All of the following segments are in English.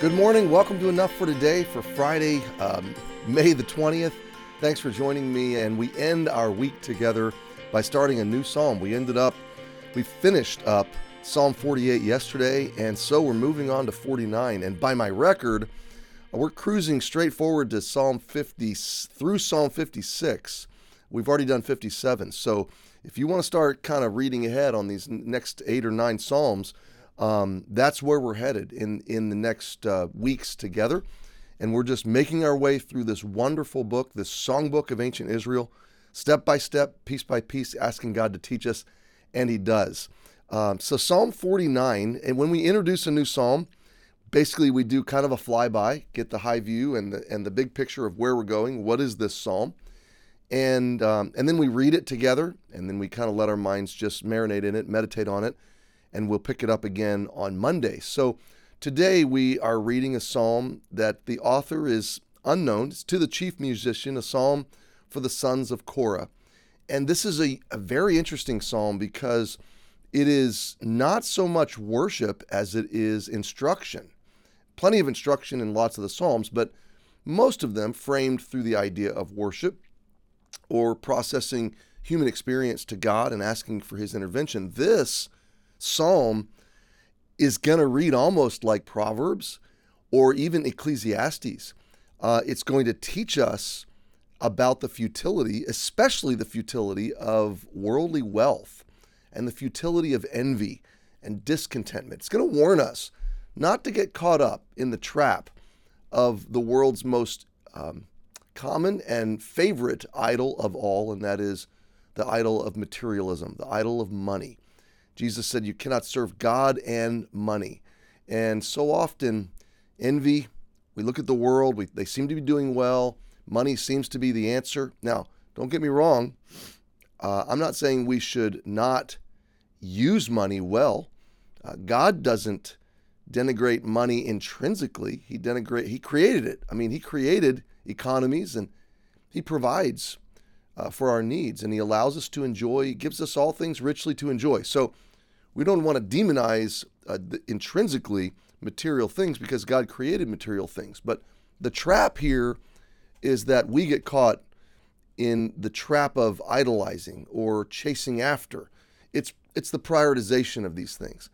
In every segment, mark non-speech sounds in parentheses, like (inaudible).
Good morning. Welcome to Enough for Today for Friday, um, May the 20th. Thanks for joining me. And we end our week together by starting a new psalm. We ended up, we finished up Psalm 48 yesterday, and so we're moving on to 49. And by my record, we're cruising straight forward to Psalm 50 through Psalm 56. We've already done 57. So if you want to start kind of reading ahead on these next eight or nine Psalms, um, that's where we're headed in in the next uh, weeks together, and we're just making our way through this wonderful book, this songbook of ancient Israel, step by step, piece by piece, asking God to teach us, and He does. Um, so Psalm 49, and when we introduce a new psalm, basically we do kind of a flyby, get the high view and the and the big picture of where we're going. What is this psalm? And um, and then we read it together, and then we kind of let our minds just marinate in it, meditate on it and we'll pick it up again on Monday. So today we are reading a psalm that the author is unknown. It's to the chief musician, a psalm for the sons of Korah. And this is a, a very interesting psalm because it is not so much worship as it is instruction. Plenty of instruction in lots of the psalms, but most of them framed through the idea of worship or processing human experience to God and asking for his intervention. This psalm is going to read almost like Proverbs or even Ecclesiastes. Uh, it's going to teach us about the futility, especially the futility of worldly wealth and the futility of envy and discontentment. It's going to warn us not to get caught up in the trap of the world's most um, common and favorite idol of all, and that is the idol of materialism, the idol of money. Jesus said you cannot serve God and money. And so often, envy, we look at the world, we, they seem to be doing well, money seems to be the answer. Now, don't get me wrong, uh, I'm not saying we should not use money well. Uh, God doesn't denigrate money intrinsically. He denigrate he created it. I mean, he created economies and he provides uh, for our needs and he allows us to enjoy, he gives us all things richly to enjoy. So we don't want to demonize uh, intrinsically material things because God created material things. But the trap here is that we get caught in the trap of idolizing or chasing after. It's it's the prioritization of these things.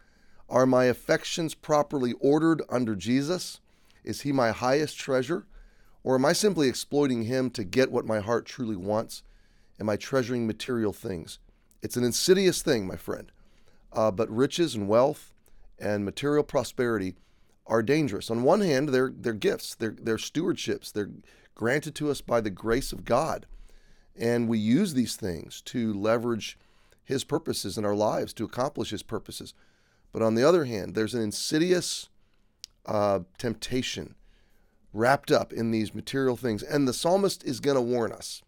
Are my affections properly ordered under Jesus? Is he my highest treasure? Or am I simply exploiting him to get what my heart truly wants? Am I treasuring material things? It's an insidious thing, my friend. Uh, but riches and wealth and material prosperity are dangerous. On one hand, they're, they're gifts, they're, they're stewardships, they're granted to us by the grace of God. And we use these things to leverage His purposes in our lives, to accomplish His purposes. But on the other hand, there's an insidious uh, temptation wrapped up in these material things. And the psalmist is going to warn us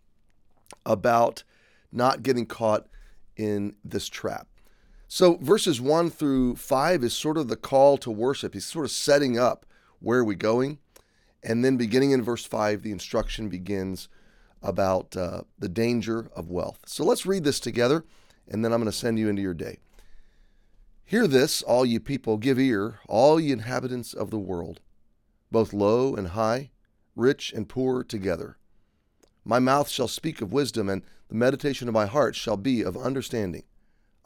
about not getting caught in this trap. So verses 1 through 5 is sort of the call to worship. He's sort of setting up where are we going. And then beginning in verse 5, the instruction begins about uh, the danger of wealth. So let's read this together, and then I'm going to send you into your day. Hear this, all ye people, give ear, all ye inhabitants of the world, both low and high, rich and poor together. My mouth shall speak of wisdom, and the meditation of my heart shall be of understanding.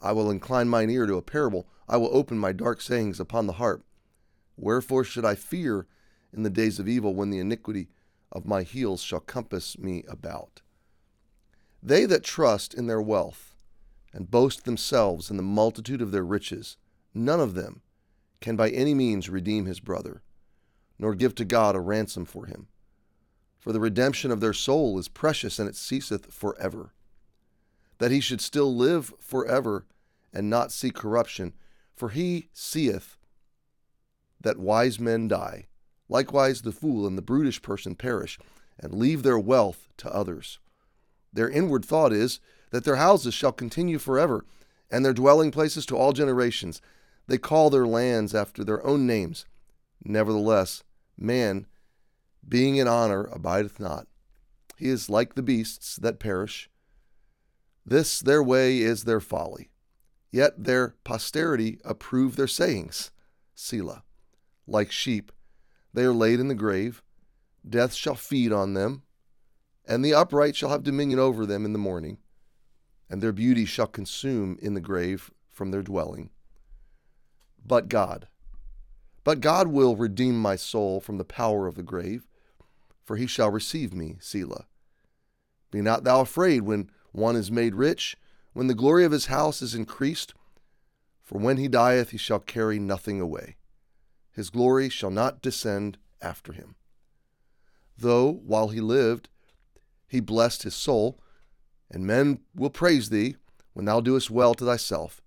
I will incline mine ear to a parable. I will open my dark sayings upon the harp. Wherefore should I fear in the days of evil when the iniquity of my heels shall compass me about? They that trust in their wealth and boast themselves in the multitude of their riches, none of them can by any means redeem his brother, nor give to God a ransom for him. For the redemption of their soul is precious, and it ceaseth for ever that he should still live forever and not see corruption, for he seeth that wise men die. Likewise, the fool and the brutish person perish, and leave their wealth to others. Their inward thought is that their houses shall continue forever, and their dwelling places to all generations. They call their lands after their own names. Nevertheless, man, being in honor, abideth not. He is like the beasts that perish. This their way is their folly. Yet their posterity approve their sayings. Selah. Like sheep, they are laid in the grave. Death shall feed on them, and the upright shall have dominion over them in the morning, and their beauty shall consume in the grave from their dwelling. But God, but God will redeem my soul from the power of the grave, for he shall receive me, Selah. Be not thou afraid when one is made rich, when the glory of his house is increased, for when he dieth he shall carry nothing away. His glory shall not descend after him. Though, while he lived, he blessed his soul, and men will praise thee when thou doest well to thyself,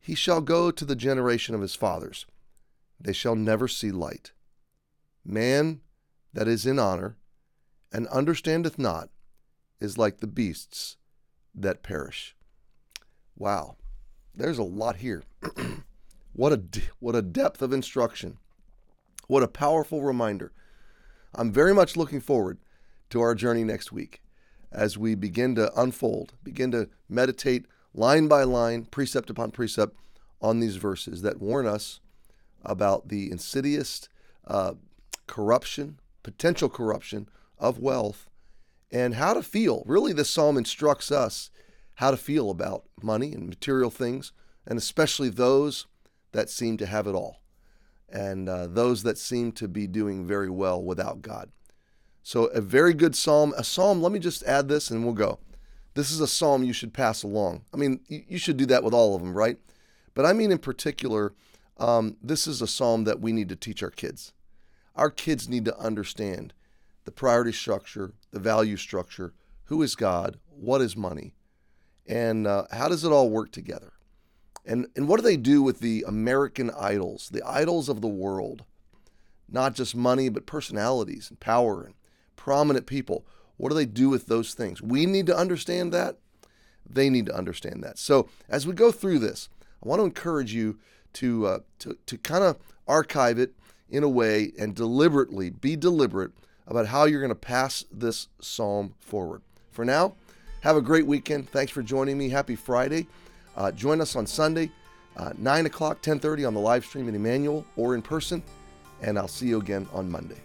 he shall go to the generation of his fathers they shall never see light. Man that is in honor and understandeth not is like the beasts that perish. Wow, there's a lot here. (clears throat) what a what a depth of instruction. What a powerful reminder. I'm very much looking forward to our journey next week as we begin to unfold, begin to meditate line by line, precept upon precept on these verses that warn us about the insidious uh, corruption, potential corruption of wealth, and how to feel. Really, this psalm instructs us how to feel about money and material things, and especially those that seem to have it all, and uh, those that seem to be doing very well without God. So, a very good psalm. A psalm, let me just add this and we'll go. This is a psalm you should pass along. I mean, you should do that with all of them, right? But I mean, in particular, um, this is a psalm that we need to teach our kids. Our kids need to understand the priority structure, the value structure, who is God, what is money, and uh, how does it all work together? And, and what do they do with the American idols, the idols of the world? Not just money, but personalities and power and prominent people. What do they do with those things? We need to understand that. They need to understand that. So, as we go through this, I want to encourage you to uh, to to kind of archive it in a way and deliberately be deliberate about how you're going to pass this psalm forward. For now, have a great weekend. Thanks for joining me. Happy Friday. Uh, join us on Sunday, uh, 9 o'clock, 10:30 on the live stream in Emmanuel or in person, and I'll see you again on Monday.